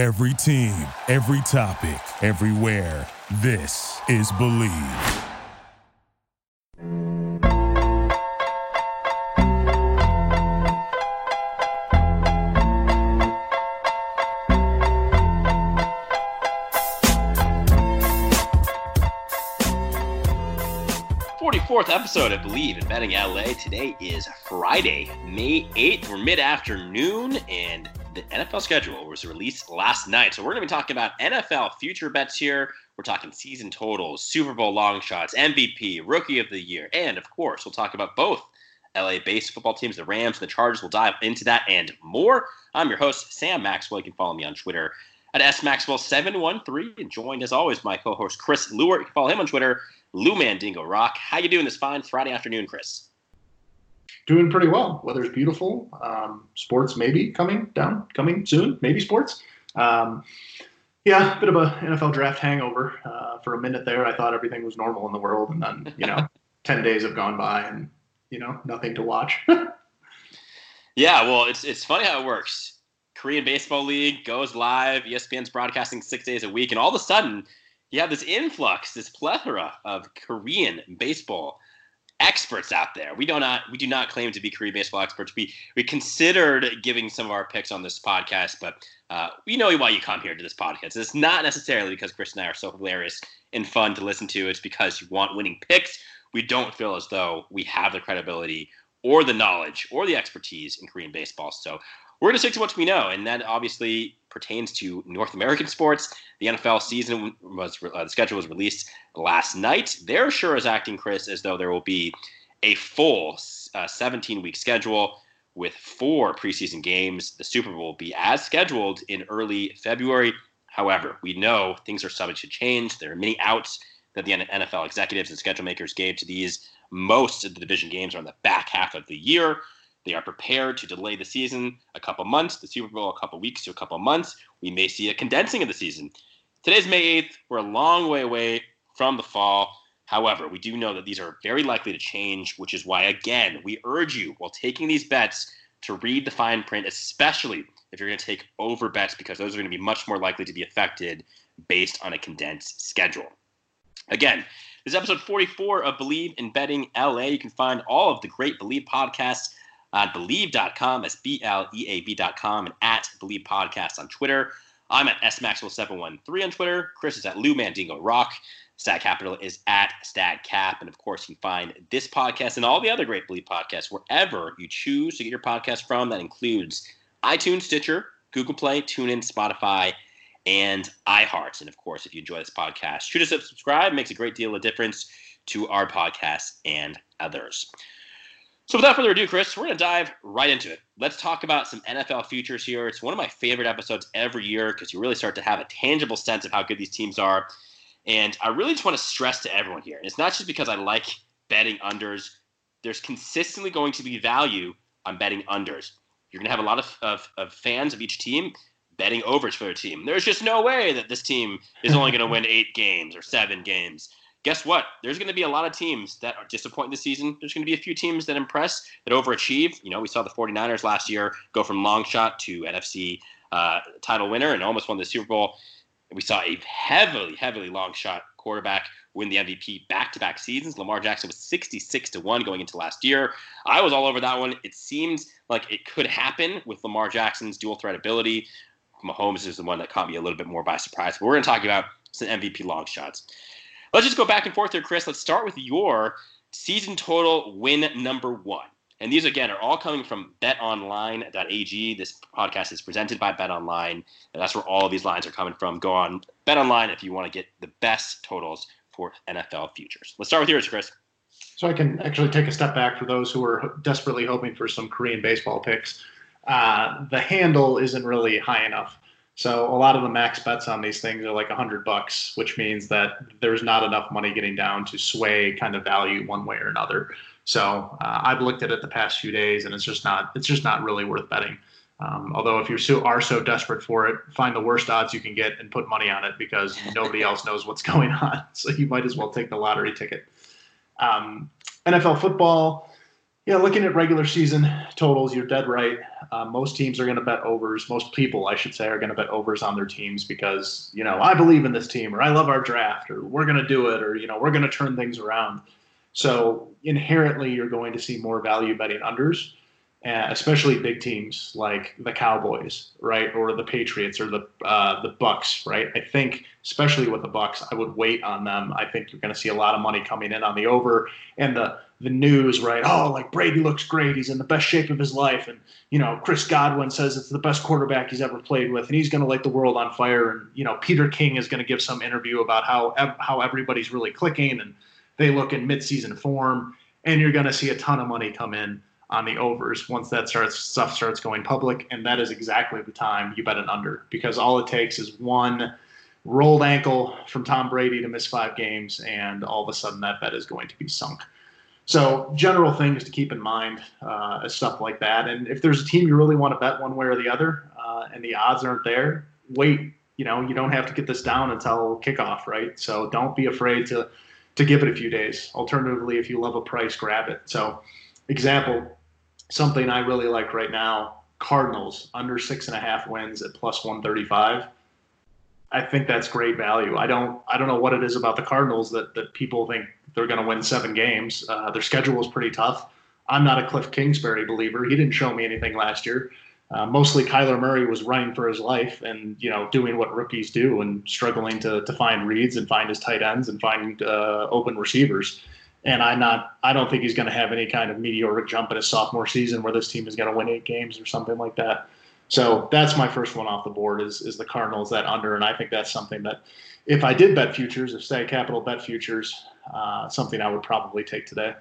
Every team, every topic, everywhere. This is Bleav. Forty-fourth episode of Bleav in Betting LA. Today is Friday, May 8th. We're mid afternoon, and the NFL schedule was released last night. So we're going to be talking about NFL future bets here. We're talking season totals, Super Bowl long shots, MVP, Rookie of the Year, and of course, we'll talk about both LA-based football teams, the Rams and the Chargers. We'll dive into that and more. I'm your host, Sam Maxwell. You can follow me on Twitter at smaxwell713, and joined as always my co-host Chris Lewart. You can follow him on Twitter, Lou Mandingo Rock. How you doing this fine Friday afternoon, Chris? Doing pretty well. Weather's beautiful. Um, sports maybe coming down, coming soon. Maybe sports. Um, yeah, a bit of a NFL draft hangover. Uh, for a minute there, I thought everything was normal in the world, and then you know, ten days have gone by, and you know, nothing to watch. yeah, well, it's it's funny how it works. Korean Baseball League goes live. ESPN's broadcasting six days a week, and all of a sudden, you have this influx, this plethora of Korean baseball experts out there. We do not we do not claim to be Korean baseball experts. We we considered giving some of our picks on this podcast, but uh, we know why you come here to this podcast. It's not necessarily because Chris and I are so hilarious and fun to listen to. It's because you want winning picks. We don't feel as though we have the credibility or the knowledge or the expertise in Korean baseball. So we're going to stick to what we know, and that obviously pertains to North American sports. The NFL season was uh, the schedule was released last night. They're sure as acting, Chris, as though there will be a full 17 uh, week schedule with four preseason games. The Super Bowl will be as scheduled in early February. However, we know things are subject to change. There are many outs that the NFL executives and schedule makers gave to these. Most of the division games are on the back half of the year. They are prepared to delay the season a couple months, the Super Bowl a couple weeks to a couple months. We may see a condensing of the season. Today's May 8th. We're a long way away from the fall. However, we do know that these are very likely to change, which is why, again, we urge you while taking these bets to read the fine print, especially if you're going to take over bets, because those are going to be much more likely to be affected based on a condensed schedule. Again, this is episode 44 of Bleav in Betting LA. You can find all of the great Bleav podcasts Uh, at Bleav.com. That's B L E A V.com and at Bleav Podcast on Twitter. I'm at SMaxwell713 on Twitter. Chris is at Lou Mandingo Rock. Stat Capital is at StatCap. And of course, you can find this podcast and all the other great Bleav podcasts wherever you choose to get your podcast from. That includes iTunes, Stitcher, Google Play, TuneIn, Spotify, and iHeart. And of course, if you enjoy this podcast, shoot us a subscribe. It makes a great deal of difference to our podcast and others. So without further ado, Chris, we're going to dive right into it. Let's talk about some NFL futures here. It's one of my favorite episodes every year because you really start to have a tangible sense of how good these teams are. And I really just want to stress to everyone here, and it's not just because I like betting unders. There's consistently going to be value on betting unders. You're going to have a lot of, of, of fans of each team betting overs for their team. There's just no way that this team is only going to win eight games or seven games guess what? There's going to be a lot of teams that are disappointing this season. There's going to be a few teams that impress, that overachieve. You know, we saw the 49ers last year go from long shot to NFC uh, title winner and almost won the Super Bowl. We saw a heavily, heavily long shot quarterback win the MVP back to back seasons. Lamar Jackson was 66 to 1 going into last year. I was all over that one. It seems like it could happen with Lamar Jackson's dual threat ability. Mahomes is the one that caught me a little bit more by surprise. But we're going to talk about some MVP long shots. Let's just go back and forth here, Chris. Let's start with your season total win number one. And these, again, are all coming from betonline.ag. This podcast is presented by BetOnline, and that's where all of these lines are coming from. Go on BetOnline if you want to get the best totals for NFL futures. Let's start with yours, Chris. So I can actually take a step back for those who are desperately hoping for some Korean baseball picks. Uh, the handle isn't really high enough. So a lot of the max bets on these things are like a hundred bucks, which means that there's not enough money getting down to sway kind of value one way or another. So uh, I've looked at it the past few days, and it's just not it's just not really worth betting. Um, although if you so, are so desperate for it, find the worst odds you can get and put money on it because nobody else knows what's going on. So you might as well take the lottery ticket. Um, NFL football, Yeah, looking at regular season totals, you're dead right. Uh, most teams are going to bet overs. Most people, I should say, are going to bet overs on their teams because you know I believe in this team, or I love our draft, or we're going to do it, or you know we're going to turn things around. So inherently, you're going to see more value betting unders, uh, especially big teams like the Cowboys, right, or the Patriots, or the uh, the Bucs, right. I think, especially with the Bucs, I would wait on them. I think you're going to see a lot of money coming in on the over, and the the news, right? Oh, like Brady looks great. He's in the best shape of his life. And, you know, Chris Godwin says it's the best quarterback he's ever played with. And he's going to light the world on fire. And, you know, Peter King is going to give some interview about how, how everybody's really clicking and they look in midseason form. And you're going to see a ton of money come in on the overs once that starts stuff starts going public. And that is exactly the time you bet an under because all it takes is one rolled ankle from Tom Brady to miss five games. And all of a sudden that bet is going to be sunk. So general things to keep in mind, uh, stuff like that. And if there's a team you really want to bet one way or the other, uh, and the odds aren't there, wait. You know, you don't have to get this down until kickoff, right? So don't be afraid to to give it a few days. Alternatively, if you love a price, grab it. So, example, something I really like right now: Cardinals under six and a half wins at plus one thirty five. I think that's great value. I don't I don't know what it is about the Cardinals that that people think they're going to win seven games. Uh, their schedule is pretty tough. I'm not a Cliff Kingsbury believer. He didn't show me anything last year. Uh, mostly Kyler Murray was running for his life and you know doing what rookies do and struggling to to find reads and find his tight ends and find uh, open receivers. And I'm not. I don't think he's going to have any kind of meteoric jump in his sophomore season where this team is going to win eight games or something like that. So that's my first one off the board is is the Cardinals that under, and I think that's something that if I did bet futures, if Stag Capital bet futures, uh, something I would probably take today.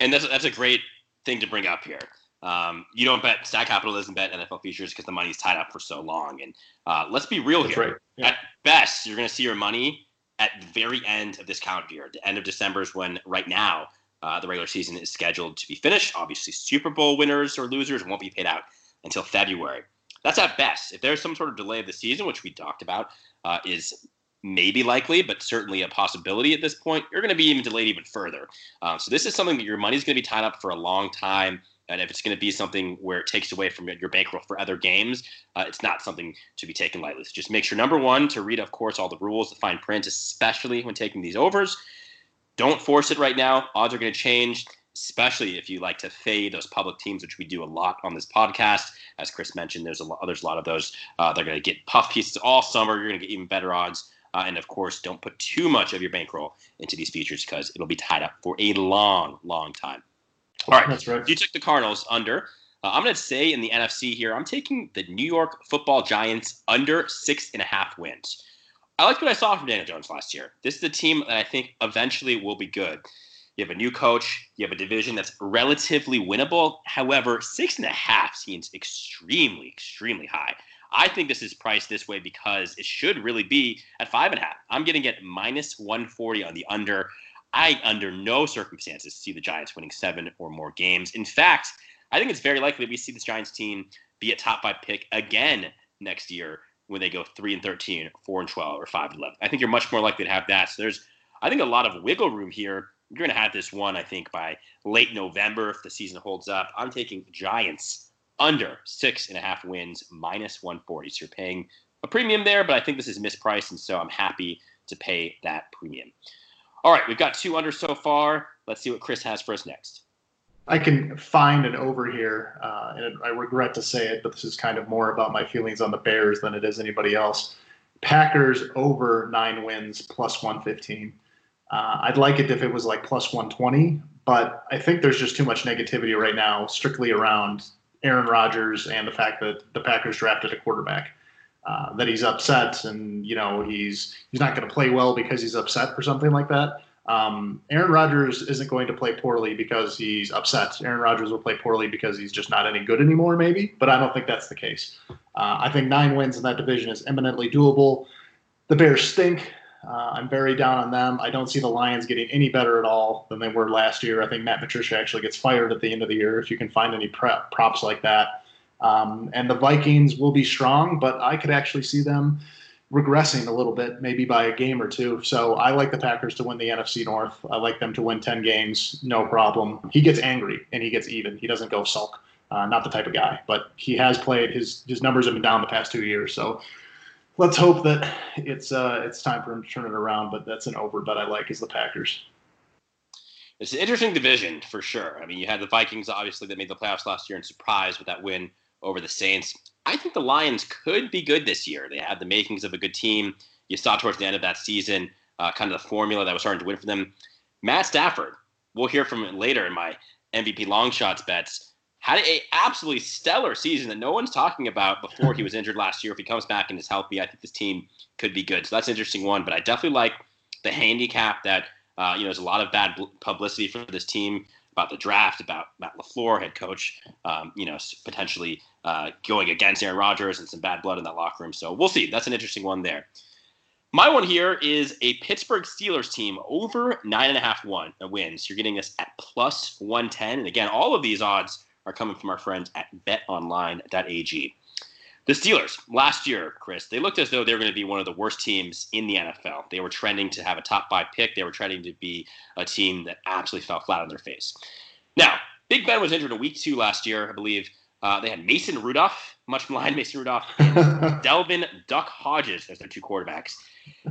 And that's that's a great thing to bring up here. Um, you don't bet Stag Capital doesn't bet NFL futures because the money's tied up for so long. And uh, let's be real that's here. Right. Yeah. At best, you're going to see your money at the very end of this calendar year. The end of December is when, right now, uh, the regular season is scheduled to be finished. Obviously, Super Bowl winners or losers won't be paid out until February. That's at best. If there's some sort of delay of the season, which we talked about, uh, is maybe likely, but certainly a possibility at this point, you're going to be even delayed even further. Um, so this is something that your money's going to be tied up for a long time. And if it's going to be something where it takes away from your bankroll for other games, uh, it's not something to be taken lightly. So just make sure, number one, to read, of course, all the rules, the fine print, especially when taking these overs. Don't force it right now. Odds are going to change, especially if you like to fade those public teams, which we do a lot on this podcast. As Chris mentioned, there's a lot, there's a lot of those. Uh, they're going to get puff pieces all summer. You're going to get even better odds. Uh, and of course, don't put too much of your bankroll into these features because it'll be tied up for a long, long time. All right, that's right. You took the Cardinals under. Uh, I'm going to say in the NFC here, I'm taking the New York Football Giants under six and a half wins. I liked what I saw from Daniel Jones last year. This is a team that I think eventually will be good. You have a new coach. You have a division that's relatively winnable. However, six and a half seems extremely, extremely high. I think this is priced this way because it should really be at five and a half. I'm getting it minus 140 on the under. I, under no circumstances, see the Giants winning seven or more games. In fact, I think it's very likely that we see this Giants team be a top five pick again next year when they go three and 13, four and 12, or five and 11. I think you're much more likely to have that. So there's, I think, a lot of wiggle room here. You're going to have this one, I think, by late November if the season holds up. I'm taking Giants under six and a half wins, minus 140. So you're paying a premium there, but I think this is mispriced, and so I'm happy to pay that premium. All right, we've got two under so far. Let's see what Chris has for us next. I can find an over here, uh, and I regret to say it, but this is kind of more about my feelings on the Bears than it is anybody else. Packers over nine wins plus 115. Uh, I'd like it if it was like plus 120, but I think there's just too much negativity right now, strictly around Aaron Rodgers and the fact that the Packers drafted a quarterback. Uh, that he's upset and you know he's he's not going to play well because he's upset or something like that. Um, Aaron Rodgers isn't going to play poorly because he's upset. Aaron Rodgers will play poorly because he's just not any good anymore, maybe. But I don't think that's the case. Uh, I think nine wins in that division is eminently doable. The Bears stink. Uh, I'm very down on them. I don't see the Lions getting any better at all than they were last year. I think Matt Patricia actually gets fired at the end of the year if you can find any prep, props like that. Um, and the Vikings will be strong, but I could actually see them regressing a little bit, maybe by a game or two. So I like the Packers to win the NFC North. I like them to win 10 games, no problem. He gets angry and he gets even. He doesn't go sulk. Uh, not the type of guy, but he has played. His his numbers have been down the past two years. So let's hope that it's uh, it's time for him to turn it around. But that's an over bet I like is the Packers. It's an interesting division for sure. I mean, you had the Vikings obviously that made the playoffs last year and surprised with that win over the Saints. I think the Lions could be good this year. They had the makings of a good team. You saw towards the end of that season uh, kind of the formula that was starting to win for them. Matt Stafford, we'll hear from him later in my MVP long shots bets, had a absolutely stellar season that no one's talking about before he was injured last year. If he comes back and is healthy, I think this team could be good. So that's an interesting one. But I definitely like the handicap that uh, you know there's a lot of bad publicity for this team about the draft, about Matt LaFleur, head coach, um, you know, potentially uh, going against Aaron Rodgers and some bad blood in that locker room. So we'll see. That's an interesting one there. My one here is a Pittsburgh Steelers team over nine and a half one wins. You're getting this at plus 110. And again, all of these odds are coming from our friends at betonline.ag. The Steelers, last year, Chris, they looked as though they were going to be one of the worst teams in the NFL. They were trending to have a top five pick. They were trending to be a team that absolutely fell flat on their face. Now, Big Ben was injured in week two last year, I believe. Uh, they had Mason Rudolph, much maligned Mason Rudolph, and Devlin Duck Hodges as their two quarterbacks.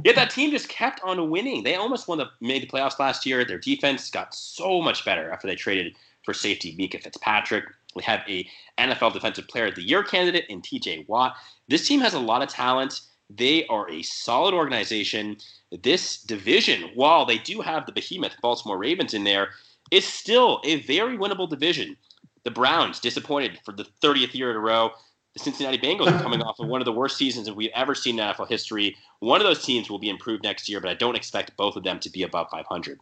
Yet that team just kept on winning. They almost won the made the playoffs last year. Their defense got so much better after they traded for safety Minkah Fitzpatrick. We have a NFL Defensive Player of the Year candidate in TJ Watt. This team has a lot of talent. They are a solid organization. This division, while they do have the behemoth Baltimore Ravens in there, is still a very winnable division. The Browns disappointed for the 30th year in a row. The Cincinnati Bengals are coming off of one of the worst seasons that we've ever seen in NFL history. One of those teams will be improved next year, but I don't expect both of them to be above 500.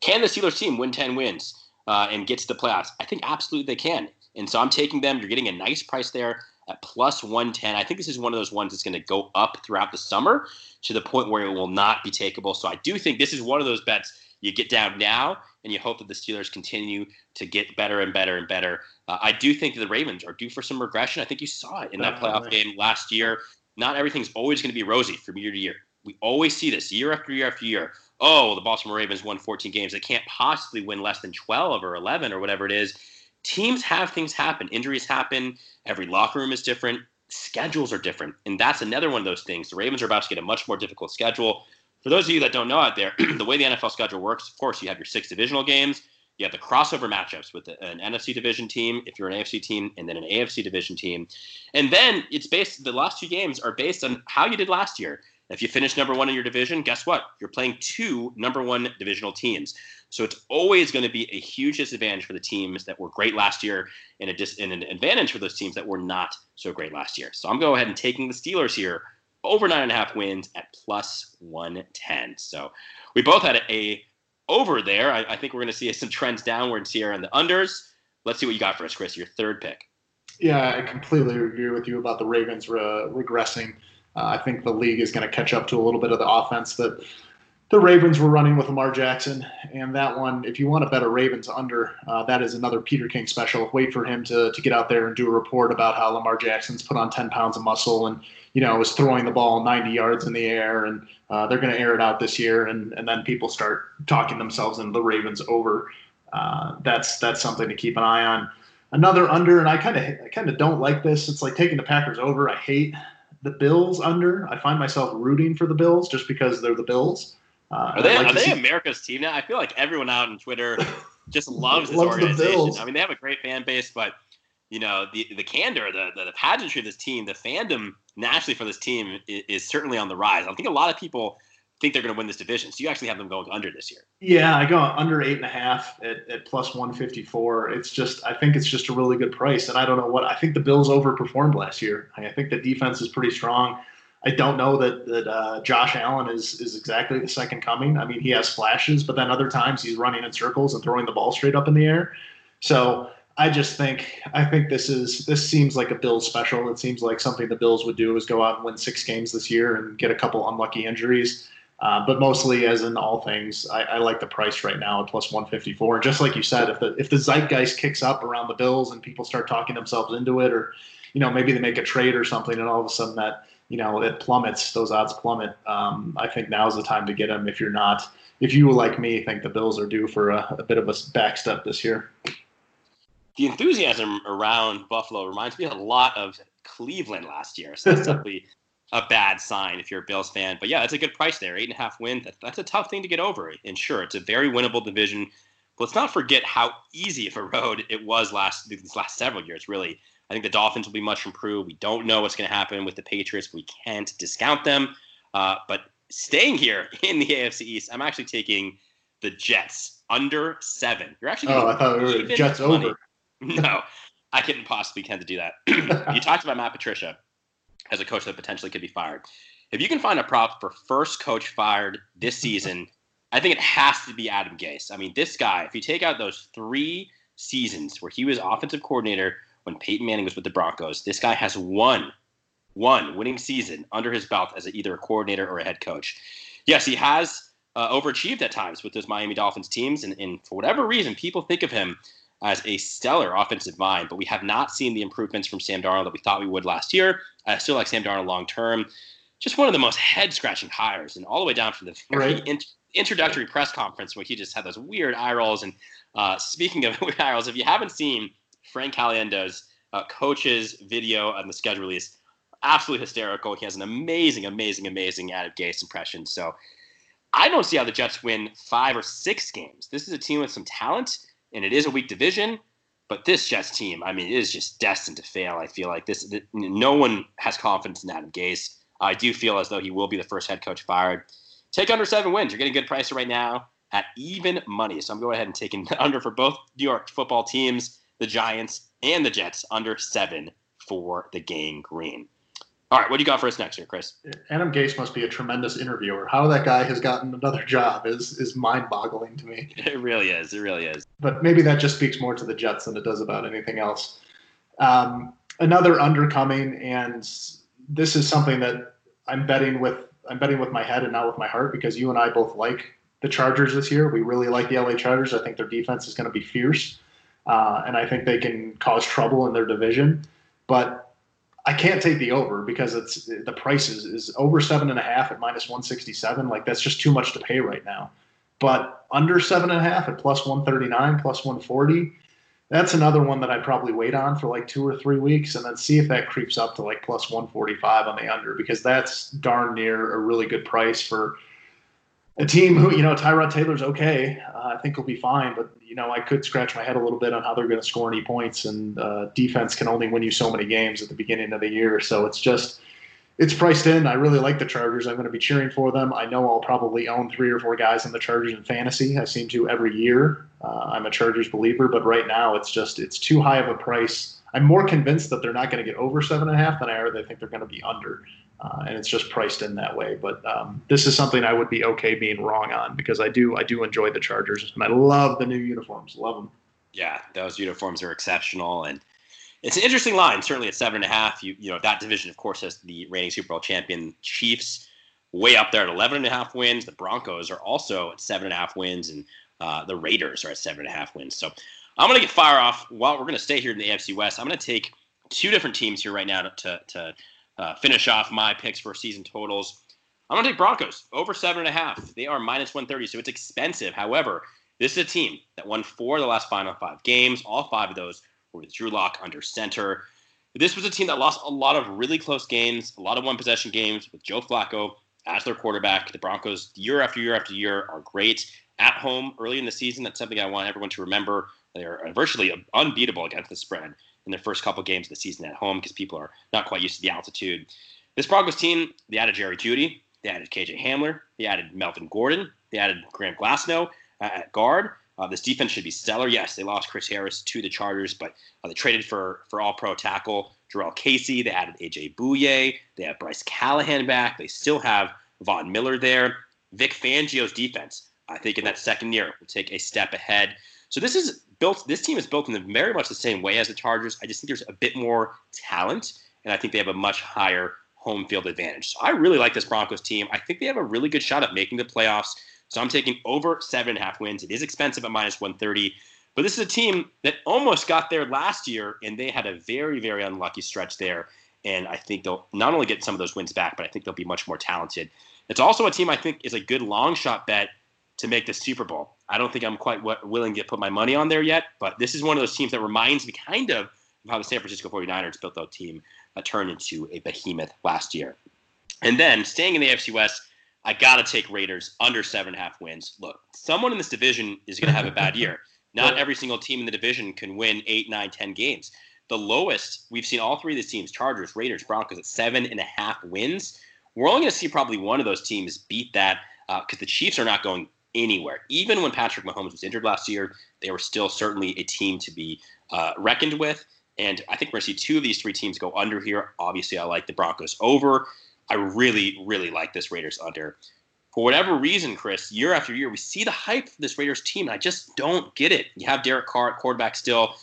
Can the Steelers team win 10 wins uh, and get to the playoffs? I think absolutely they can. And so I'm taking them. You're getting a nice price there at plus 110. I think this is one of those ones that's going to go up throughout the summer to the point where it will not be takeable. So I do think this is one of those bets you get down now and you hope that the Steelers continue to get better and better and better. Uh, I do think the Ravens are due for some regression. I think you saw it in that playoff game last year. Not everything's always going to be rosy from year to year. We always see this year after year after year. Oh, the Baltimore Ravens won 14 games. They can't possibly win less than 12 or 11 or whatever it is. Teams have things happen. Injuries happen. Every locker room is different. Schedules are different. And that's another one of those things. The Ravens are about to get a much more difficult schedule for those of you that don't know out there, the way the NFL schedule works, of course, you have your six divisional games. You have the crossover matchups with an NFC division team, if you're an AFC team, and then an AFC division team. And then it's based, the last two games are based on how you did last year. If you finish number one in your division, guess what? You're playing two number one divisional teams. So it's always going to be a huge disadvantage for the teams that were great last year and, a dis- and an advantage for those teams that were not so great last year. So I'm going ahead and taking the Steelers here over nine and a half wins at plus 110. So we both had a over there. I, I think we're going to see some trends downwards here on the unders. Let's see what you got for us, Chris. Your third pick. Yeah, I completely agree with you about the Ravens re- regressing. Uh, I think the league is going to catch up to a little bit of the offense that the Ravens were running with Lamar Jackson, and that one, if you want to bet a Ravens under, uh, that is another Peter King special. Wait for him to, to get out there and do a report about how Lamar Jackson's put on 10 pounds of muscle and, you know, is throwing the ball 90 yards in the air, and uh, they're going to air it out this year, and, and then people start talking themselves into the Ravens over. Uh, that's that's something to keep an eye on. Another under, and I kind of I kind of don't like this. It's like taking the Packers over. I hate the Bills under. I find myself rooting for the Bills just because they're the Bills. Uh, are they, like are they see... America's team now? I feel like everyone out on Twitter just loves this loves organization. I mean, they have a great fan base, but you know the the candor, the, the, the pageantry of this team, the fandom nationally for this team is, is, certainly on the rise. I think a lot of people think they're going to win this division. So you actually have them going under this year. Yeah, I go under eight and a half at, at plus one fifty four. It's just I think it's just a really good price, and I don't know what I think the Bills overperformed last year. I think the defense is pretty strong. I don't know that that uh, Josh Allen is is exactly the second coming. I mean, he has flashes, but then other times he's running in circles and throwing the ball straight up in the air. So I just think I think this is this seems like a Bills special. It seems like something the Bills would do is go out and win six games this year and get a couple unlucky injuries. Uh, but mostly, as in all things, I, I, like the price right now at plus 154. And just like you said, if the if the zeitgeist kicks up around the Bills and people start talking themselves into it, or you know maybe they make a trade or something, and all of a sudden that you know, it plummets. Those odds plummet. Um, I think now is the time to get them if you're not. If you, like me, think the Bills are due for a, a bit of a backstep this year. The enthusiasm around Buffalo reminds me a lot of Cleveland last year. So that's definitely a bad sign if you're a Bills fan. But yeah, that's a good price there. Eight and a half win. That, that's a tough thing to get over. And sure, it's a very winnable division. But let's not forget how easy of a road it was last these last several years, really. I think the Dolphins will be much improved. We don't know what's going to happen with the Patriots. We can't discount them. Uh, but staying here in the AFC East, I'm actually taking the Jets under seven. You're actually oh, I thought we were Jets money. over. no, I couldn't possibly tend to do that. you talked about Matt Patricia as a coach that potentially could be fired. If you can find a prop for first coach fired this season, I think it has to be Adam Gase. I mean, this guy, if you take out those three seasons where he was offensive coordinator when Peyton Manning was with the Broncos. This guy has one, one winning season under his belt as a, either a coordinator or a head coach. Yes, he has uh, overachieved at times with those Miami Dolphins teams, and, and for whatever reason, people think of him as a stellar offensive mind, but we have not seen the improvements from Sam Darnold that we thought we would last year. I still like Sam Darnold long term. Just one of the most head scratching hires, and all the way down from the very right. in- introductory press conference where he just had those weird eye rolls. And uh, speaking of weird eye rolls, if you haven't seen Frank Caliendo's uh, coach's video on the schedule release. Absolutely hysterical. He has an amazing, amazing, amazing Adam Gase impression. So I don't see how the Jets win five or six games. This is a team with some talent, and it is a weak division. But this Jets team, I mean, it is just destined to fail. I feel like this. No one has confidence in Adam Gase. I do feel as though he will be the first head coach fired. Take under seven wins. You're getting good price right now at even money. So I'm going ahead and taking under for both New York football teams the Giants, and the Jets under seven for the Gang Green. All right, what do you got for us next year, Chris? Adam Gase must be a tremendous interviewer. How that guy has gotten another job is is mind-boggling to me. It really is. It really is. But maybe that just speaks more to the Jets than it does about anything else. Um, another undercoming, and this is something that I'm betting with. I'm betting with my head and not with my heart because you and I both like the Chargers this year. We really like the LA Chargers. I think their defense is going to be fierce uh, and I think they can cause trouble in their division. But I can't take the over because it's the price is, is over seven and a half at minus 167. Like that's just too much to pay right now. But under seven and a half at plus 139, plus 140, that's another one that I'd probably wait on for like two or three weeks and then see if that creeps up to like plus 145 on the under because that's darn near a really good price for a team who, you know, Tyrod Taylor's okay. Uh, I think he'll be fine, but you know, I could scratch my head a little bit on how they're going to score any points. And uh, defense can only win you so many games at the beginning of the year, so it's just it's priced in. I really like the Chargers. I'm going to be cheering for them. I know I'll probably own three or four guys in the Chargers in fantasy. I seem to every year. Uh, I'm a Chargers believer, but right now it's just it's too high of a price. I'm more convinced that they're not going to get over seven and a half than I are. They think they're going to be under uh, and it's just priced in that way. But um, this is something I would be okay being wrong on because I do I do enjoy the Chargers and I love the new uniforms, love them. Yeah, those uniforms are exceptional, and it's an interesting line. Certainly at seven and a half, you you know that division of course has the reigning Super Bowl champion Chiefs way up there at 11 and a half wins. The Broncos are also at seven and a half wins, and uh, the Raiders are at seven and a half wins. So I'm going to get fire off. While we're going to stay here in the AFC West, I'm going to take two different teams here right now to, to, uh, finish off my picks for season totals. I'm going to take Broncos over seven and a half. They are minus 130, so it's expensive. However, this is a team that won four of the last final five games. All five of those were with Drew Lock under center. This was a team that lost a lot of really close games, a lot of one possession games with Joe Flacco as their quarterback. The Broncos, year after year after year, are great at home early in the season. That's something I want everyone to remember. They are virtually unbeatable against the spread in their first couple games of the season at home because people are not quite used to the altitude. This Broncos team, they added Jerry Jeudy, they added KJ Hamler, they added Melvin Gordon, they added Graham Glasgow uh, at guard. Uh, this defense should be stellar. Yes, they lost Chris Harris to the Chargers, but uh, they traded for for All Pro tackle Jurrell Casey. They added AJ Bouye. They have Bryce Callahan back. They still have Von Miller there. Vic Fangio's defense, I think, in that second year will take a step ahead. So this is built. This team is built in very much the same way as the Chargers. I just think there's a bit more talent, and I think they have a much higher home field advantage. So I really like this Broncos team. I think they have a really good shot at making the playoffs. So I'm taking over seven and a half wins. It is expensive at minus 130. But this is a team that almost got there last year, and they had a very, very unlucky stretch there and I think they'll not only get some of those wins back, but I think they'll be much more talented. It's also a team I think is a good long shot bet to make the Super Bowl. I don't think I'm quite willing to put my money on there yet, but this is one of those teams that reminds me kind of of how the San Francisco 49ers built that team uh, turned into a behemoth last year. And then staying in the AFC West, I got to take Raiders under seven and a half wins. Look, someone in this division is going to have a bad year. Not every single team in the division can win eight, nine, ten games. The lowest we've seen all three of these teams, Chargers, Raiders, Broncos, at seven and a half wins. We're only going to see probably one of those teams beat that because uh, the Chiefs are not going anywhere. Even when Patrick Mahomes was injured last year, they were still certainly a team to be uh, reckoned with. And I think we're going to see two of these three teams go under here. Obviously, I like the Broncos over. I really, really like this Raiders under. For whatever reason, Chris, year after year, we see the hype for this Raiders team, and I just don't get it. You have Derek Carr at quarterback still.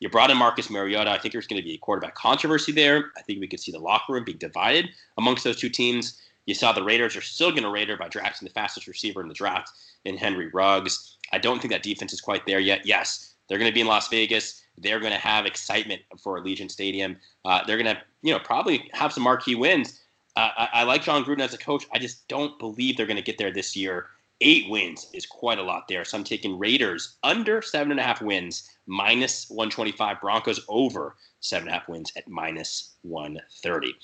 You brought in Marcus Mariota. I think there's going to be a quarterback controversy there. I think we could see the locker room being divided amongst those two teams. You saw the Raiders are still going to Raider by drafting the fastest receiver in the draft in Henry Ruggs. I don't think that defense is quite there yet. Yes, they're going to be in Las Vegas. They're going to have excitement for Allegiant Stadium. Uh, they're going to, you know, probably have some marquee wins. Uh, I, I, like Jon Gruden as a coach. I just don't believe they're going to get there this year. Eight wins is quite a lot there. So I'm taking Raiders under seven and a half wins, minus 125. Broncos over seven and a half wins at minus 130. So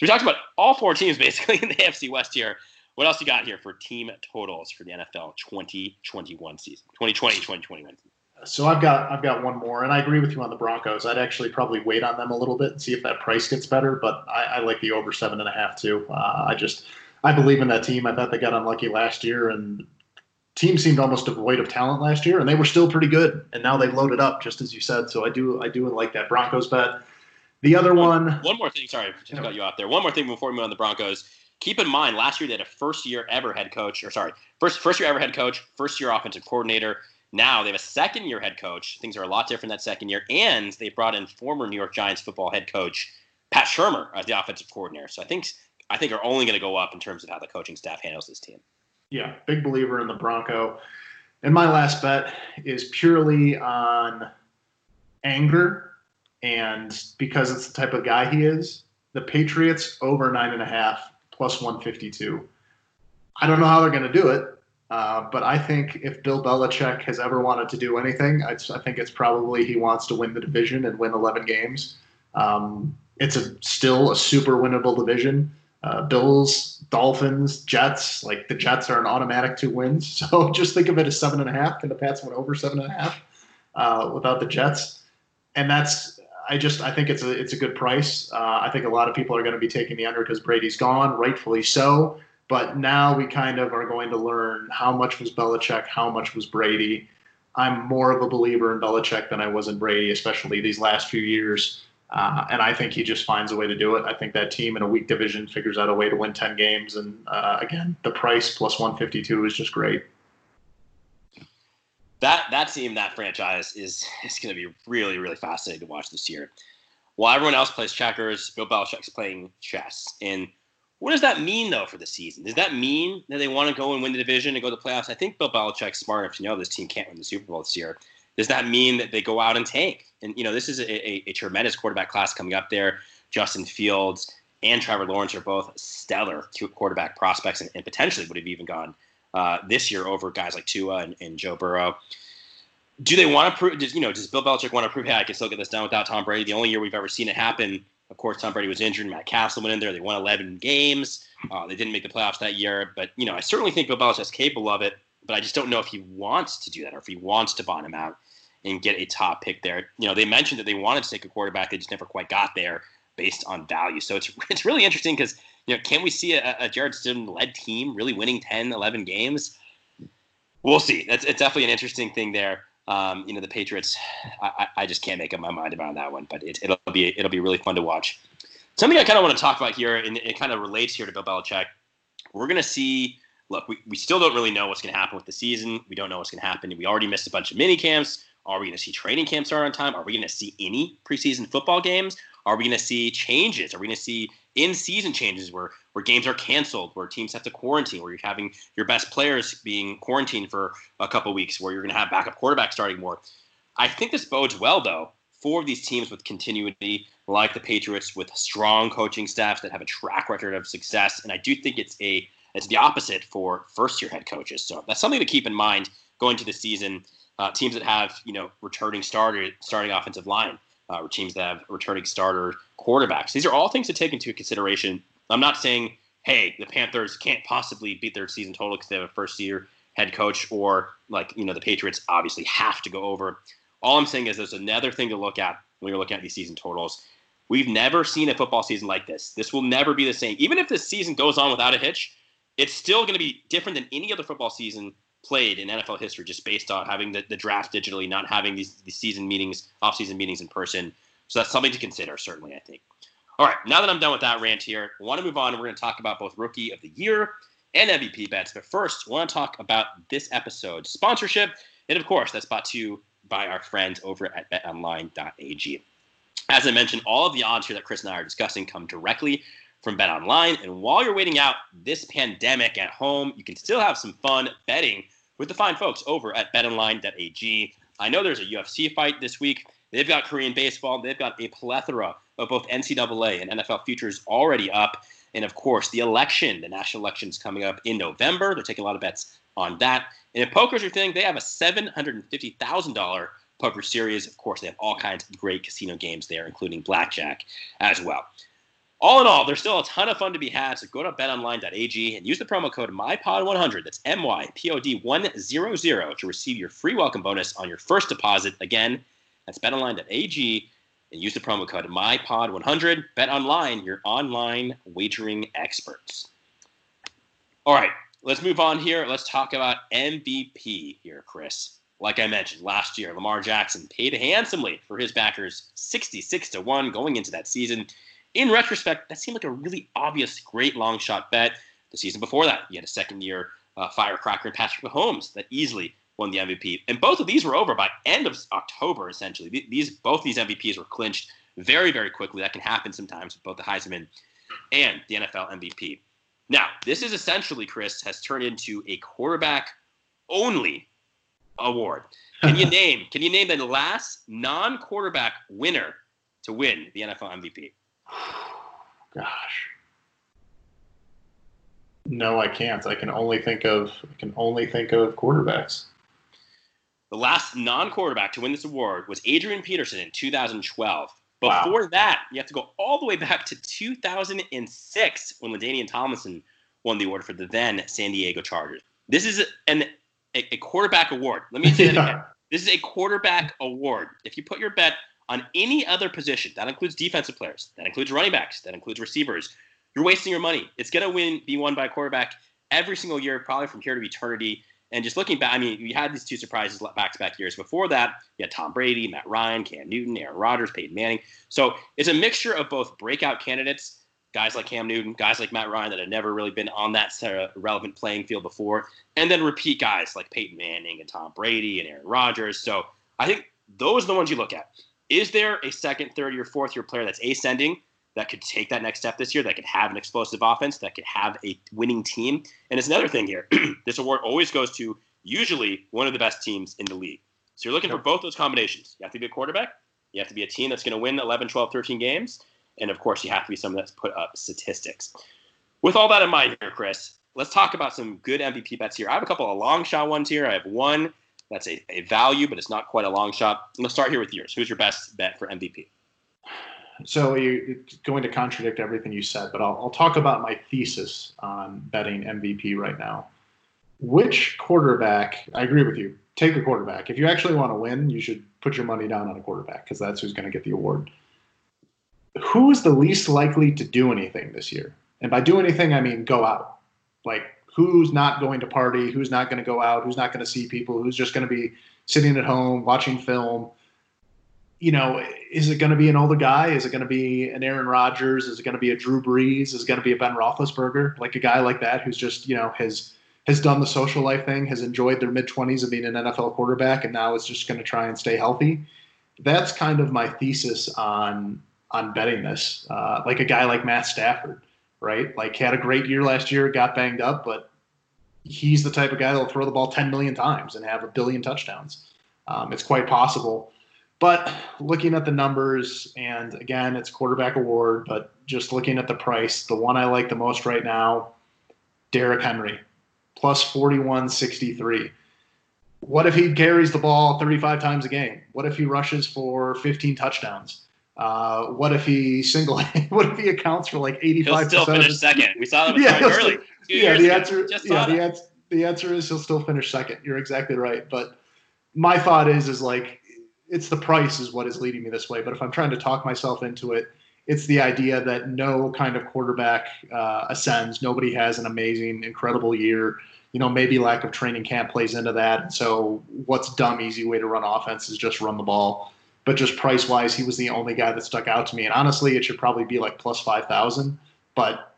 we talked about all four teams basically in the AFC West here. What else you got here for team totals for the NFL 2021 season, 2020 2021? So I've got I've got one more, and I agree with you on the Broncos. I'd actually probably wait on them a little bit and see if that price gets better, but I, I like the over seven and a half too. Uh, I just I believe in that team. I thought they got unlucky last year, and team seemed almost devoid of talent last year, and they were still pretty good. And now they've loaded up, just as you said. So I do I do like that Broncos bet. The other one. One more thing. Sorry, just got you out there. One more thing before we move on the Broncos. Keep in mind, last year they had a first year ever head coach, or sorry, first first year ever head coach, first year offensive coordinator. Now they have a second year head coach. Things are a lot different that second year, and they brought in former New York Giants football head coach Pat Shurmur as the offensive coordinator. So I think I think are only going to go up in terms of how the coaching staff handles this team. Yeah, big believer in the Bronco. And my last bet is purely on anger and because it's the type of guy he is. The Patriots over nine and a half plus 152. I don't know how they're going to do it, uh, but I think if Bill Belichick has ever wanted to do anything, I, I, think it's probably he wants to win the division and win 11 games. Um, it's a, still a super winnable division. Uh, Bills, Dolphins, Jets. Like the Jets are an automatic two wins. So just think of it as seven and a half. and the Pats win over seven and a half uh, without the Jets? And that's I just I think it's a it's a good price. Uh, I think a lot of people are going to be taking the under because Brady's gone, rightfully so. But now we kind of are going to learn how much was Belichick, how much was Brady. I'm more of a believer in Belichick than I was in Brady, especially these last few years. Uh, and I think he just finds a way to do it. I think that team in a weak division figures out a way to win 10 games. And uh, again, the price plus 152 is just great. That that team, that franchise is is going to be really really fascinating to watch this year. While everyone else plays checkers, Bill Belichick's playing chess, and what does that mean, though, for the season? Does that mean that they want to go and win the division and go to the playoffs? I think Bill Belichick's smart enough to know this team can't win the Super Bowl this year. Does that mean that they go out and tank? And, you know, this is a, a, a tremendous quarterback class coming up there. Justin Fields and Trevor Lawrence are both stellar quarterback prospects and, and potentially would have even gone uh, this year over guys like Tua and, and Joe Burrow. Do they want to prove, does, you know, does Bill Belichick want to prove, hey, I can still get this done without Tom Brady? The only year we've ever seen it happen of course, Tom Brady was injured. Matt Cassel went in there. They won 11 games. Uh, they didn't make the playoffs that year. But, you know, I certainly think Bill is capable of it. But I just don't know if he wants to do that or if he wants to bond him out and get a top pick there. You know, they mentioned that they wanted to take a quarterback. They just never quite got there based on value. So it's, it's really interesting because, you know, can we see a, a Jarrett Stidham-led team really winning 10, 11 games? We'll see. That's it's definitely an interesting thing there. Um, you know, the Patriots, I, I, just can't make up my mind about that one, but it, will be it'll be really fun to watch. Something I kind of want to talk about here, and it kind of relates here to Bill Belichick. We're going to see. Look, we, we still don't really know what's going to happen with the season. We don't know what's going to happen. We already missed a bunch of mini camps. Are we going to see training camps start on time? Are we going to see any preseason football games? Are we going to see changes? Are we going to see in-season changes where where games are canceled, where teams have to quarantine, where you're having your best players being quarantined for a couple weeks, where you're going to have backup quarterbacks starting more? I think this bodes well, though, for these teams with continuity. like the Patriots with strong coaching staffs that have a track record of success. And I do think it's a it's the opposite for first year head coaches. So that's something to keep in mind going to the season. Uh, teams that have you know returning starter starting offensive line, uh, teams that have returning starter quarterbacks. These are all things to take into consideration. I'm not saying hey the Panthers can't possibly beat their season total because they have a first year head coach or like you know the Patriots obviously have to go over. All I'm saying is there's another thing to look at when you're looking at these season totals. We've never seen a football season like this. This will never be the same. Even if this season goes on without a hitch, it's still going to be different than any other football season played in NFL history, just based on having the, the draft digitally, not having these, these season meetings, off-season meetings in person. So that's something to consider, certainly, I think. All right, now that I'm done with that rant here, I want to move on. We're going to talk about both Rookie of the Year and MVP bets. But first, I want to talk about this episode's sponsorship. And of course, that's brought to you by our friends over at betonline.ag. As I mentioned, all of the odds here that Chris and I are discussing come directly from Bet Online. And while you're waiting out this pandemic at home, you can still have some fun betting with the fine folks over at betonline.ag. I know there's a UFC fight this week. They've got Korean baseball. They've got a plethora of both NCAA and NFL futures already up. And of course, the election, the national election is coming up in November. They're taking a lot of bets on that. And if poker's your thing, they have a $750,000 poker series. Of course, they have all kinds of great casino games there, including blackjack as well. All in all, there's still a ton of fun to be had. So go to betonline.ag and use the promo code MYPOD100. That's M Y P O D 100 to receive your free welcome bonus on your first deposit. Again, that's betonline.ag and use the promo code MYPOD100. Bet online, your online wagering experts. All right, let's move on here. Let's talk about MVP here, Chris. Like I mentioned last year, Lamar Jackson paid handsomely for his backers 66 to 1 going into that season in retrospect, that seemed like a really obvious, great long shot bet. The season before that, you had a second year uh, firecracker in Patrick Mahomes that easily won the MVP. And both of these were over by end of October, essentially. These both these MVPs were clinched very, very quickly. That can happen sometimes with both the Heisman and the NFL MVP. Now, this is essentially, Chris, has turned into a quarterback only award. Can you name can you name the last non-quarterback winner to win the NFL MVP? Gosh. No, I can't. I can only think of I can only think of quarterbacks. The last non-quarterback to win this award was Adrian Peterson in 2012. Before wow. that, you have to go all the way back to 2006 when LaDainian Tomlinson won the award for the then San Diego Chargers. This is an a, a quarterback award. Let me say yeah. that again. This is a quarterback award. If you put your bet on any other position, that includes defensive players, that includes running backs, that includes receivers, you're wasting your money. It's going to win, be won by a quarterback every single year, probably from here to eternity. And just looking back, I mean, we had these two surprises back to back years. Before that, you had Tom Brady, Matt Ryan, Cam Newton, Aaron Rodgers, Peyton Manning. So it's a mixture of both breakout candidates, guys like Cam Newton, guys like Matt Ryan that had never really been on that relevant playing field before, and then repeat guys like Peyton Manning and Tom Brady and Aaron Rodgers. So I think those are the ones you look at. Is there a second, third year, fourth year player that's ascending that could take that next step this year, that could have an explosive offense, that could have a winning team? And it's another thing here. this award always goes to usually one of the best teams in the league. So you're looking for both those combinations. You have to be a quarterback, you have to be a team that's going to win 11, 12, 13 games, and of course, you have to be someone that's put up statistics. With all that in mind here, Chris, let's talk about some good MVP bets here. I have a couple of long shot ones here. I have one that's a, a value, but it's not quite a long shot. Let's start here with yours. Who's your best bet for MVP? So you're going to contradict everything you said, but I'll, I'll talk about my thesis on betting MVP right now. Which quarterback? I agree with you. Take a quarterback. If you actually want to win, you should put your money down on a quarterback because that's who's going to get the award. Who is the least likely to do anything this year? And by do anything, I mean go out. Like who's not going to party, who's not going to go out, who's not going to see people, who's just going to be sitting at home watching film. You know, is it going to be an older guy? Is it going to be an Aaron Rodgers? Is it going to be a Drew Brees? Is it going to be a Ben Roethlisberger? Like a guy like that who's just you know has has done the social life thing, has enjoyed their mid twenties of being an NFL quarterback, and now is just going to try and stay healthy. That's kind of my thesis on on betting this. Uh, like a guy like Matt Stafford, right? Like had a great year last year, got banged up, but he's the type of guy that'll throw the ball 10 million times and have a billion touchdowns. Um, it's quite possible But looking at the numbers, and again, it's quarterback award, but just looking at the price, the one I like the most right now, Derrick Henry, plus 4163. What if he carries the ball 35 times a game? What if he rushes for 15 touchdowns? Uh, what if he single? What if he accounts for like 85? He'll still finish second. We saw that Yeah, Todd he'll Gurley. two yeah, the ago. answer. Yeah, the answer. The answer is he'll still finish second. You're exactly right. But my thought is, is like it's the price is what is leading me this way. But if I'm trying to talk myself into it, it's the idea that no kind of quarterback uh, ascends. Nobody has an amazing, incredible year. You know, maybe lack of training camp plays into that. So, what's dumb, easy way to run offense is just run the ball. But just price wise, he was the only guy that stuck out to me. And honestly, it should probably be like plus five thousand. But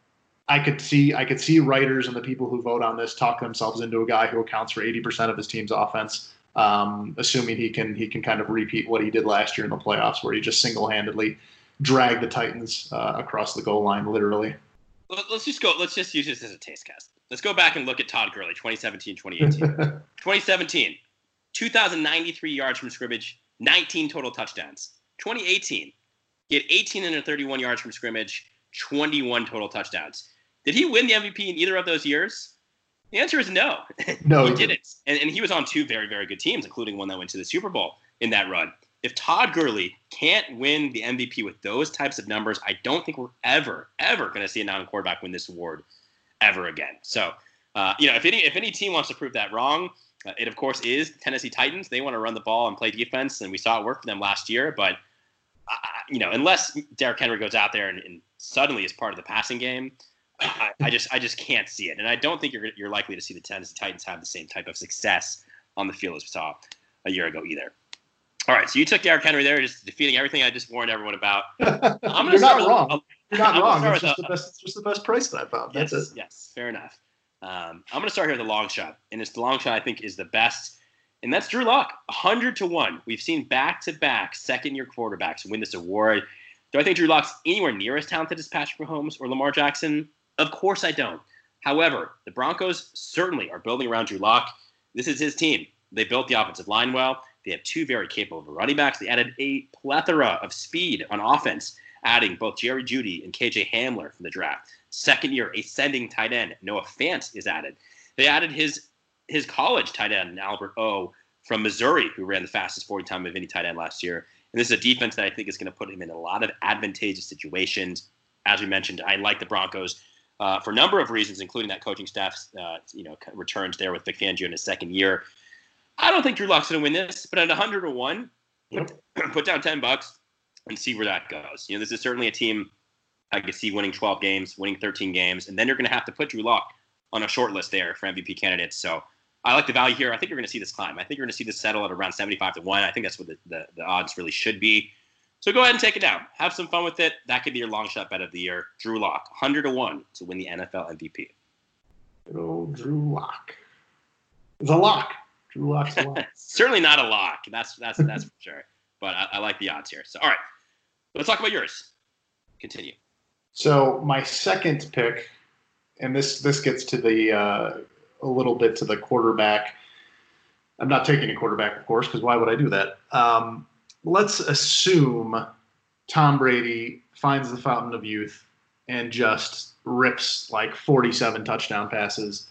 I could see I could see writers and the people who vote on this talk themselves into a guy who accounts for eighty percent of his team's offense, um, assuming he can he can kind of repeat what he did last year in the playoffs, where he just single handedly dragged the Titans uh, across the goal line, literally. Let- Let's just go. Let's just use this as a taste cast. Let's go back and look at Todd Gurley, 2017, 2018. 2017, 2,093 yards from scrimmage, 19 total touchdowns. 2018, he had 1,831 yards from scrimmage, 21 total touchdowns. Did he win the MVP in either of those years? The answer is no. no, he didn't. And, and he was on two very, very good teams, including one that went to the Super Bowl in that run. If Todd Gurley can't win the MVP with those types of numbers, I don't think we're ever, ever going to see a non quarterback win this award ever again. So, uh, you know, if any if any team wants to prove that wrong, it of course is Tennessee Titans. They want to run the ball and play defense, and we saw it work for them last year. But uh, you know, unless Derrick Henry goes out there and, and suddenly is part of the passing game, I, I just I just can't see it, and I don't think you're you're likely to see the Tennessee Titans have the same type of success on the field as we saw a year ago either. All right, so you took Derrick Henry there, just defeating everything I just warned everyone about. I'm gonna You're not wrong. You're not I'm wrong. It's just a- the best. It's just the best price that I found. That's yes, it. yes, fair enough. Um, I'm going to start here with the long shot, and it's the long shot I think is the best, and that's Drew Lock, 100 to one. We've seen back-to-back second-year quarterbacks win this award. Do I think Drew Lock's anywhere near as talented as Patrick Mahomes or Lamar Jackson? Of course I don't. However, the Broncos certainly are building around Drew Lock. This is his team. They built the offensive line well. They have two very capable running backs. They added a plethora of speed on offense, adding both Jerry Jeudy and KJ Hamler from the draft. Second year ascending tight end Noah Fant is added. They added his his college tight end Albert O from Missouri, who ran the fastest 40 time of any tight end last year. And this is a defense that I think is going to put him in a lot of advantageous situations. As we mentioned, I like the Broncos uh, for a number of reasons, including that coaching staff's uh, you know returns there with Vic Fangio in his second year. I don't think Drew Lock's going to win this, but at 100 to one, put, put down 10 bucks and see where that goes. You know, this is certainly a team I could see winning 12 games, winning 13 games, and then you're going to have to put Drew Lock on a short list there for MVP candidates. So I like the value here. I think you're going to see this climb. I think you're going to see this settle at around 75 to 1. I think that's what the, the, the odds really should be. So go ahead and take it down. Have some fun with it. That could be your long shot bet of the year. Drew Lock, 100 to 1 to win the NFL MVP. Good old Drew Lock. It's a lock. Drew Lock's a lock. Certainly not a lock. That's that's that's for sure. But I, I like the odds here. So all right, let's talk about yours. Continue. So my second pick, and this this gets to the uh, a little bit to the quarterback. I'm not taking a quarterback, of course, because why would I do that? Um, let's assume Tom Brady finds the fountain of youth and just rips like 47 touchdown passes.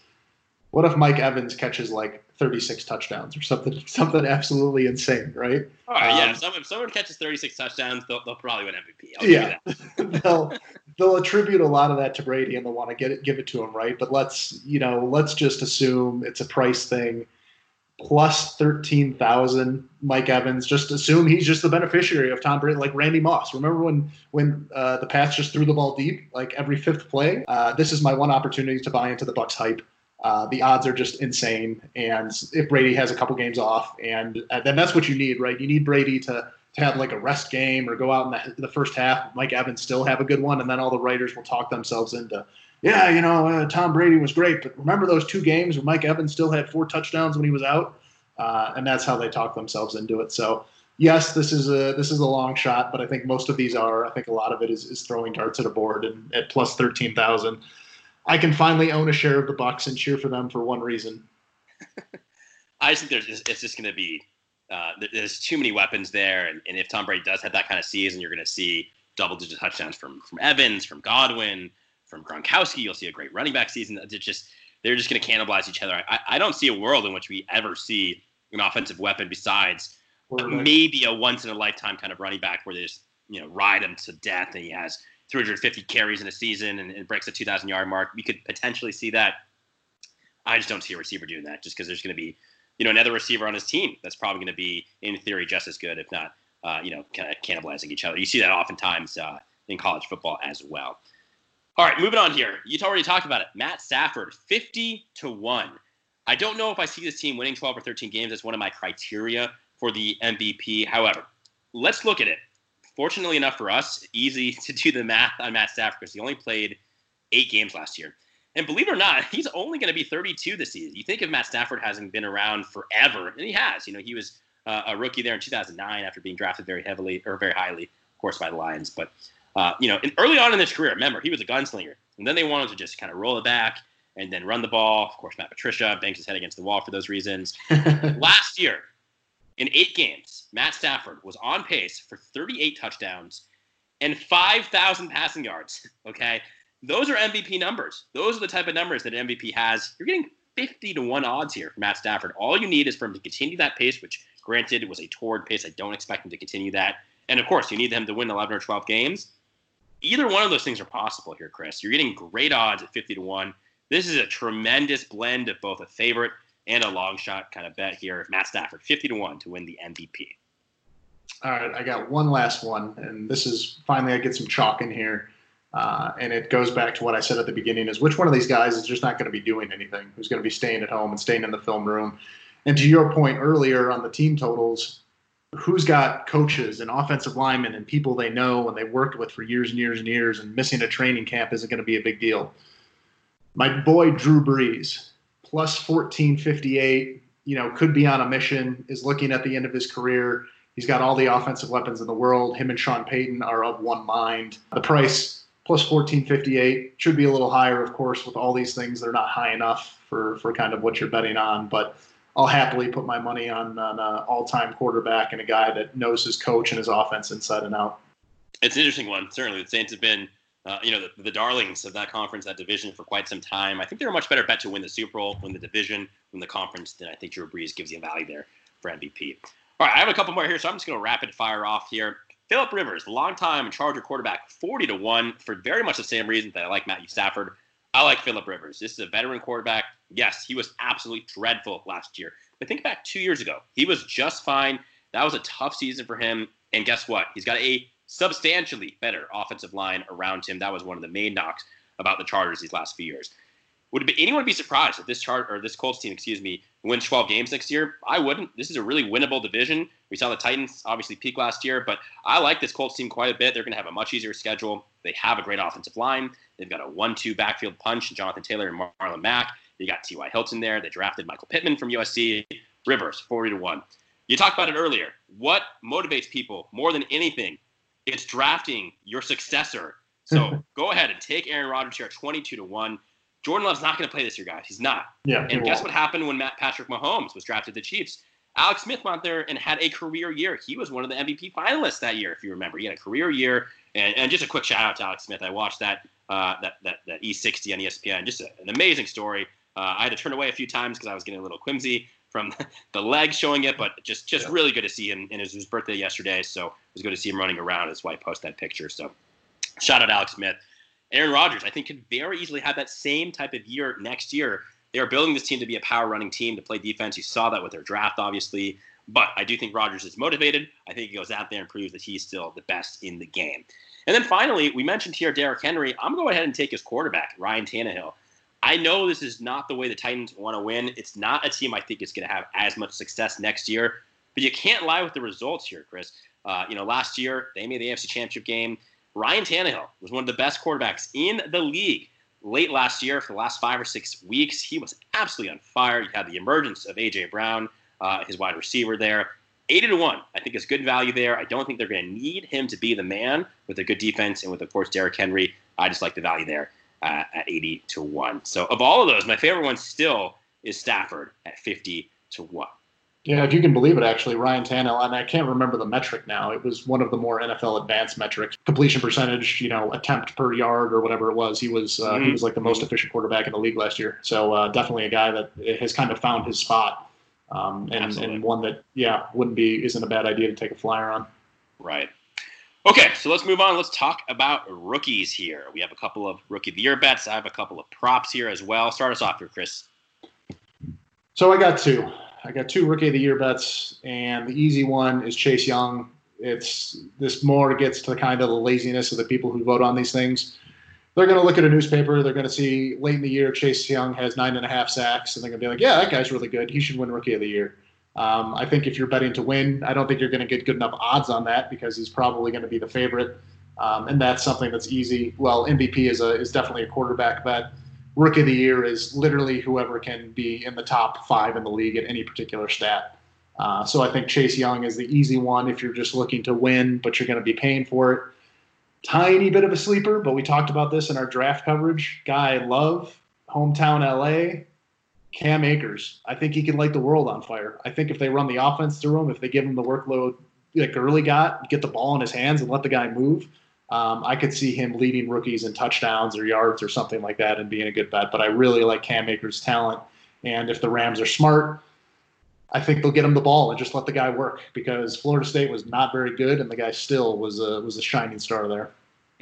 What if Mike Evans catches like 36 touchdowns or something something absolutely insane, right? All right, yeah. Um, If someone, if someone catches 36 touchdowns, they'll, they'll probably win MVP. I'll Yeah. that. they'll they'll attribute a lot of that to Brady and they'll want to get it give it to him, right? But let's you know let's just assume it's a price thing. Plus thirteen thousand, Mike Evans. Just assume he's just the beneficiary of Tom Brady, like Randy Moss. Remember when when uh, the Pats just threw the ball deep, like every fifth play? Uh, this is my one opportunity to buy into the Bucs hype. Uh, the odds are just insane, and if Brady has a couple games off, and then that's what you need, right? You need Brady to to have like a rest game or go out in the, the first half, Mike Evans still have a good one, and then all the writers will talk themselves into, yeah, you know, uh, Tom Brady was great, but remember those two games where Mike Evans still had four touchdowns when he was out, uh, and that's how they talk themselves into it. So yes, this is a this is a long shot, but I think most of these are. I think a lot of it is, is throwing darts at a board, and at plus thirteen thousand, I can finally own a share of the Bucs and cheer for them for one reason. I just think there's it's just going to be uh, there's too many weapons there, and, and if Tom Brady does have that kind of season, you're going to see double-digit touchdowns from from Evans, from Godwin, from Gronkowski. You'll see a great running back season. They're just they're just going to cannibalize each other. I, I don't see a world in which we ever see an offensive weapon besides maybe a once in a lifetime kind of running back where they just you know ride him to death and he has 350 carries in a season and, and breaks the 2,000 yard mark. We could potentially see that. I just don't see a receiver doing that just because there's going to be you know another receiver on his team that's probably going to be in theory just as good, if not uh, you know kind of cannibalizing each other. You see that oftentimes uh, in college football as well. All right, moving on here. You already talked about it. Matt Stafford, 50 to 1. I don't know if I see this team winning 12 or 13 games as one of my criteria for the MVP. However, let's look at it. Fortunately enough for us, easy to do the math on Matt Stafford because he only played eight games last year. And believe it or not, he's only going to be 32 this season. You think of Matt Stafford hasn't been around forever, and he has. You know, he was uh, a rookie there in 2009 after being drafted very heavily or very highly, of course, by the Lions. But uh, you know, early on in his career, remember he was a gunslinger, and then they wanted to just kind of roll it back and then run the ball. Of course, Matt Patricia banks his head against the wall for those reasons. Last year, in eight games, Matt Stafford was on pace for 38 touchdowns and 5,000 passing yards. Okay. Those are MVP numbers. Those are the type of numbers that an MVP has. You're getting 50 to 1 odds here for Matt Stafford. All you need is for him to continue that pace, which granted was a torrid pace. I don't expect him to continue that. And of course, you need him to win 11 or 12 games. Either one of those things are possible here, Chris. You're getting great odds at 50 to 1. This is a tremendous blend of both a favorite and a long shot kind of bet here. Matt Stafford, 50 to 1 to win the MVP. All right, I got one last one, and this is finally I get some chalk in here. Uh, and it goes back to what I said at the beginning: is which one of these guys is just not going to be doing anything? Who's going to be staying at home and staying in the film room? And to your point earlier on the team totals, who's got coaches and offensive linemen and people they know and they've worked with for years and years and years, and missing a training camp isn't going to be a big deal. My boy Drew Brees, plus 1458, you know, could be on a mission, is looking at the end of his career. He's got all the offensive weapons in the world. Him and Sean Payton are of one mind. The price plus 1458 should be a little higher, of course, with all these things. They're not high enough for, for kind of what you're betting on, but I'll happily put my money on, an all time quarterback and a guy that knows his coach and his offense inside and out. It's an interesting one. Certainly, the Saints have been uh, you know, the, the, darlings of that conference, that division for quite some time. I think they're a much better bet to win the Super Bowl, win the division, win the conference than I think Drew Brees gives you a value there for MVP. All right, I have a couple more here, so I'm just going to rapid fire off here. Philip Rivers, longtime Charger quarterback, 40 to 1 for very much the same reason that I like Matthew Stafford. I like Philip Rivers. This is a veteran quarterback. Yes, he was absolutely dreadful last year. But think back two years ago. He was just fine. That was a tough season for him. And guess what? He's got a substantially better offensive line around him. That was one of the main knocks about the Chargers these last few years. Would anyone be surprised if this chart or this Colts team, excuse me, wins 12 games next year? I wouldn't. This is a really winnable division. We saw the Titans obviously peak last year, but I like this Colts team quite a bit. They're going to have a much easier schedule. They have a great offensive line. They've got a one-two backfield punch, Jonathan Taylor and Marlon Mack. They got T.Y. Hilton there. They drafted Michael Pittman from USC. Rivers, 40 to 1. You talked about it earlier. What motivates people more than anything it's drafting your successor. So go ahead and take Aaron Rodgers here at 22 to 1. Jordan Love's not going to play this year, guys. He's not. Yeah. And guess what happened when Matt Patrick Mahomes was drafted to the Chiefs? Alex Smith went there and had a career year. He was one of the MVP finalists that year, if you remember. He had a career year. And, and just a quick shout out to Alex Smith. I watched that uh, that, that that E60 on ESPN. Just a, an amazing story. Uh, I had to turn away a few times because I was getting a little quimsy from the leg showing it, but just just yeah. really good to see him. And it was his birthday yesterday, so it was good to see him running around. His wife posted that picture. So shout out Alex Smith. Aaron Rodgers, I think, could very easily have that same type of year next year. They are building this team to be a power running team to play defense. You saw that with their draft, obviously. But I do think Rodgers is motivated. I think he goes out there and proves that he's still the best in the game. And then finally, we mentioned here Derrick Henry. I'm going to go ahead and take his quarterback, Ryan Tannehill. I know this is not the way the Titans want to win. It's not a team I think is going to have as much success next year. But you can't lie with the results here, Chris. Uh, you know, last year they made the AFC Championship game. Ryan Tannehill was one of the best quarterbacks in the league. Late last year, for the last five or six weeks, he was absolutely on fire. You had the emergence of AJ Brown, uh, his wide receiver there. 80 to 1, I think is good value there. I don't think they're going to need him to be the man with a good defense and with, of course, Derrick Henry. I just like the value there uh, at 80 to 1. So of all of those, my favorite one still is Stafford at 50 to 1. Yeah, if you can believe it, actually, Ryan Tannehill, and I can't remember the metric now. It was one of the more NFL advanced metrics, completion percentage, you know, attempt per yard or whatever it was. He was uh, mm-hmm. he was like the most efficient quarterback in the league last year. So uh, definitely a guy that has kind of found his spot, um, and and one that yeah wouldn't be isn't a bad idea to take a flyer on. Right. Okay, so let's move on. Let's talk about rookies here. We have a couple of rookie of the year bets. I have a couple of props here as well. Start us off here, Chris. So I got two. I got two rookie of the year bets, and the easy one is Chase Young. It's this more gets to the kind of the laziness of the people who vote on these things. They're going to look at a newspaper. They're going to see late in the year Chase Young has nine and a half sacks, and they're going to be like, "Yeah, that guy's really good. He should win rookie of the year." Um, I think if you're betting to win, I don't think you're going to get good enough odds on that because he's probably going to be the favorite, um, and that's something that's easy. Well, MVP is a is definitely a quarterback bet rookie of the year is literally whoever can be in the top five in the league at any particular stat. Uh, so I think Chase Young is the easy one if you're just looking to win, but you're going to be paying for it. Tiny bit of a sleeper, but we talked about this in our draft coverage. Guy love, hometown LA, Cam Akers. I think he can light the world on fire. I think if they run the offense through him, if they give him the workload like Gurley got, get the ball in his hands and let the guy move, um, I could see him leading rookies in touchdowns or yards or something like that and being a good bet. But I really like Cam Akers' talent. And if the Rams are smart, I think they'll get him the ball and just let the guy work because Florida State was not very good, and the guy still was a was a shining star there.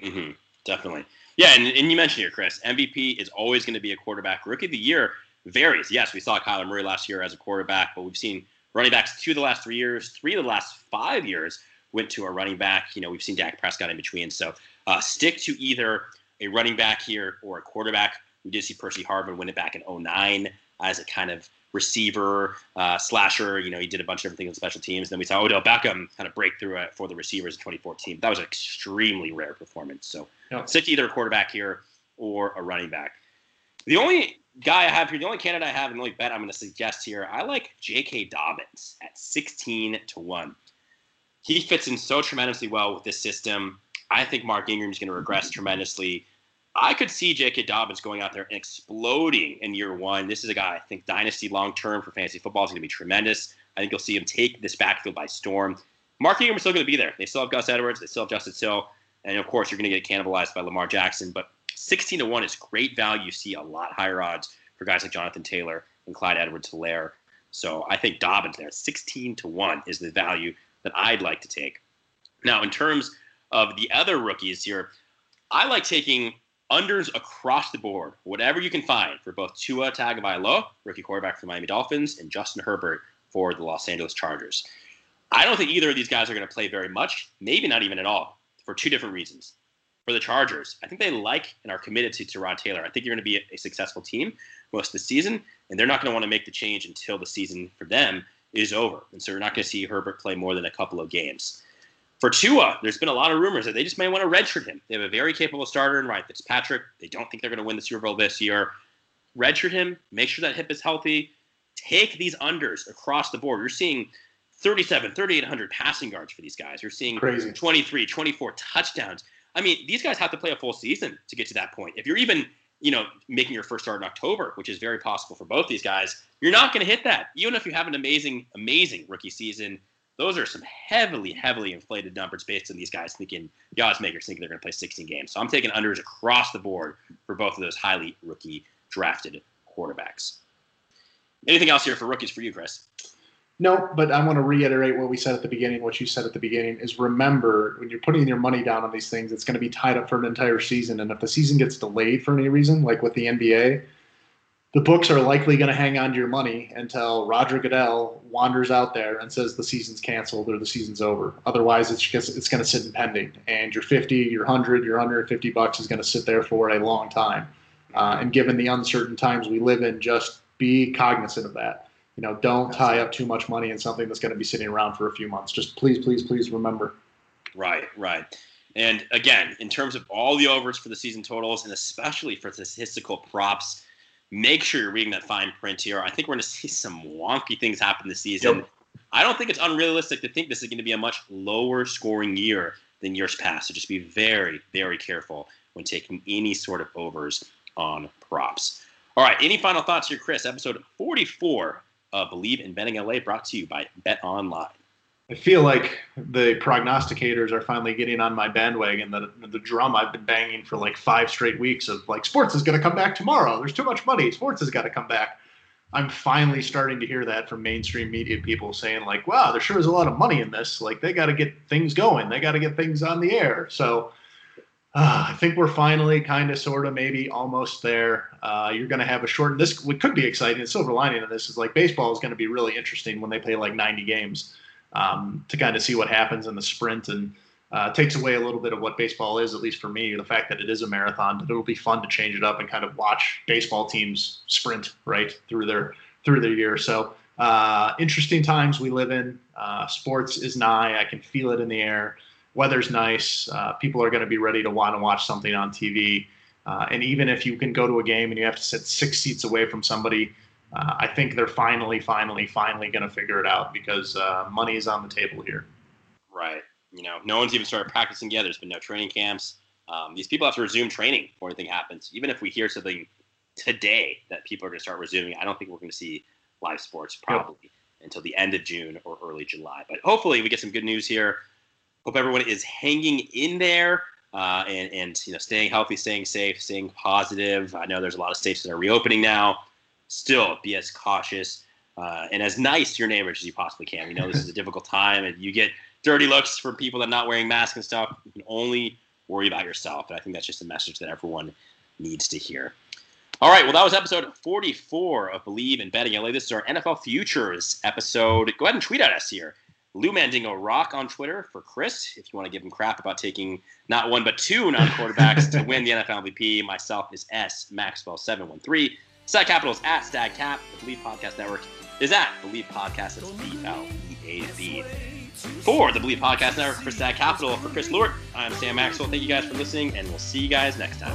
Mm-hmm, definitely, yeah. And, and you mentioned here, Chris, MVP is always going to be a quarterback. Rookie of the year varies. Yes, we saw Kyler Murray last year as a quarterback, but we've seen running backs two of the last three years, three of the last five years went to a running back. You know, we've seen Dak Prescott in between. So uh, stick to either a running back here or a quarterback. We did see Percy Harvin win it back in 09 as a kind of receiver, uh, slasher. You know, he did a bunch of different things on special teams. Then we saw Odell Beckham kind of break through for the receivers in 2014. That was an extremely rare performance. So stick to either a quarterback here or a running back. The only guy I have here, the only candidate I have, and the only bet I'm going to suggest here, I like J.K. Dobbins at 16 to 1 he fits in so tremendously well with this system. I think Mark Ingram is going to regress mm-hmm. tremendously. I could see J.K. Dobbins going out there and exploding in year one. This is a guy I think dynasty long term for fantasy football is going to be tremendous. I think you'll see him take this backfield by storm. Mark Ingram is still going to be there. They still have Gus Edwards. They still have Justice Hill. And of course, you're going to get cannibalized by Lamar Jackson. But 16 to 1 is great value. You see a lot higher odds for guys like Jonathan Taylor and Clyde Edwards Helaire. So I think Dobbins there, 16 to 1 is the value that I'd like to take. Now, in terms of the other rookies here, I like taking unders across the board, whatever you can find for both Tua Tagovailoa, rookie quarterback for the Miami Dolphins, and Justin Herbert for the Los Angeles Chargers. I don't think either of these guys are going to play very much, maybe not even at all, for two different reasons. For the Chargers, I think they like and are committed to Tyrod Taylor. I think you're going to be a successful team most of the season, and they're not going to want to make the change until the season for them is over. And so you're not going to see Herbert play more than a couple of games. For Tua, there's been a lot of rumors that they just may want to redshirt him. They have a very capable starter in Ryan Fitzpatrick. They don't think they're going to win the Super Bowl this year. Redshirt him, make sure that hip is healthy. Take these unders across the board. You're seeing 37, 3,800 passing yards for these guys. You're seeing Crazy. 23, 24 touchdowns. I mean, these guys have to play a full season to get to that point. If you're even you know, making your first start in October, which is very possible for both these guys, you're not going to hit that. Even if you have an amazing, amazing rookie season, those are some heavily, heavily inflated numbers based on these guys thinking, the odds makers thinking they're going to play 16 games. So I'm taking unders across the board for both of those highly rookie drafted quarterbacks. Anything else here for rookies for you, Chris? No, but I want to reiterate what we said at the beginning. What you said at the beginning is remember when you're putting your money down on these things, it's going to be tied up for an entire season. And if the season gets delayed for any reason, like with the NBA, the books are likely going to hang on to your money until Roger Goodell wanders out there and says the season's canceled or the season's over. Otherwise, it's just, it's going to sit in pending, and your 50, your 100, your 150 bucks is going to sit there for a long time. Uh, and given the uncertain times we live in, just be cognizant of that you know, don't tie up too much money in something that's going to be sitting around for a few months. Just please, please, please remember. Right, right. And again, in terms of all the overs for the season totals, and especially for statistical props, make sure you're reading that fine print here. I think we're going to see some wonky things happen this season. Yep. I don't think it's unrealistic to think this is going to be a much lower scoring year than years past. So just be very, very careful when taking any sort of overs on props. All right, any final thoughts here, Chris? Episode 44 of Bleav in Betting LA, brought to you by Bet Online. I feel like the prognosticators are finally getting on my bandwagon. The, the drum I've been banging for like five straight weeks of like sports is going to come back tomorrow. There's too much money. Sports has got to come back. I'm finally starting to hear that from mainstream media people saying like, "Wow, there sure is a lot of money in this. Like they got to get things going. They got to get things on the air." So uh, I think we're finally kind of, sort of, maybe almost there. Uh, you're going to have a short. This what could be exciting. The silver lining of this is like baseball is going to be really interesting when they play like 90 games um, to kind of see what happens in the sprint and uh, takes away a little bit of what baseball is, at least for me, the fact that it is a marathon. But it'll be fun to change it up and kind of watch baseball teams sprint right through their through their year. So uh, interesting times we live in. Uh, sports is nigh. I can feel it in the air. Weather's nice. Uh, people are going to be ready to want to watch something on TV. Uh, and even if you can go to a game and you have to sit six seats away from somebody, uh, I think they're finally, finally, finally going to figure it out because money is on the table here. Right. You know, no one's even started practicing yet. There's been no training camps. Um, these people have to resume training before anything happens. Even if we hear something today that people are going to start resuming, I don't think we're going to see live sports probably yep. until the end of June or early July. But hopefully, we get some good news here. Hope everyone is hanging in there uh, and, and you know staying healthy, staying safe, staying positive. I know there's a lot of states that are reopening now. Still, be as cautious uh, and as nice to your neighbors as you possibly can. We know this is a difficult time, and you get dirty looks from people that are not wearing masks and stuff. You can only worry about yourself. And I think that's just a message that everyone needs to hear. All right, well, that was episode 44 of Bleav in Betting LA. This is our NFL Futures episode. Go ahead and tweet at us here. Lou Mandingo Rock on Twitter for Chris. If you want to give him crap about taking not one but two non quarterbacks to win the NFL MVP, myself is S Maxwell713. Stag Capital is at Stag Cap. The Bleav Podcast Network is at Bleav Podcast. That's B L E A B. For the Bleav Podcast Network, for Stag Capital, for Chris Lort, I'm Sam Maxwell. Thank you guys for listening, and we'll see you guys next time.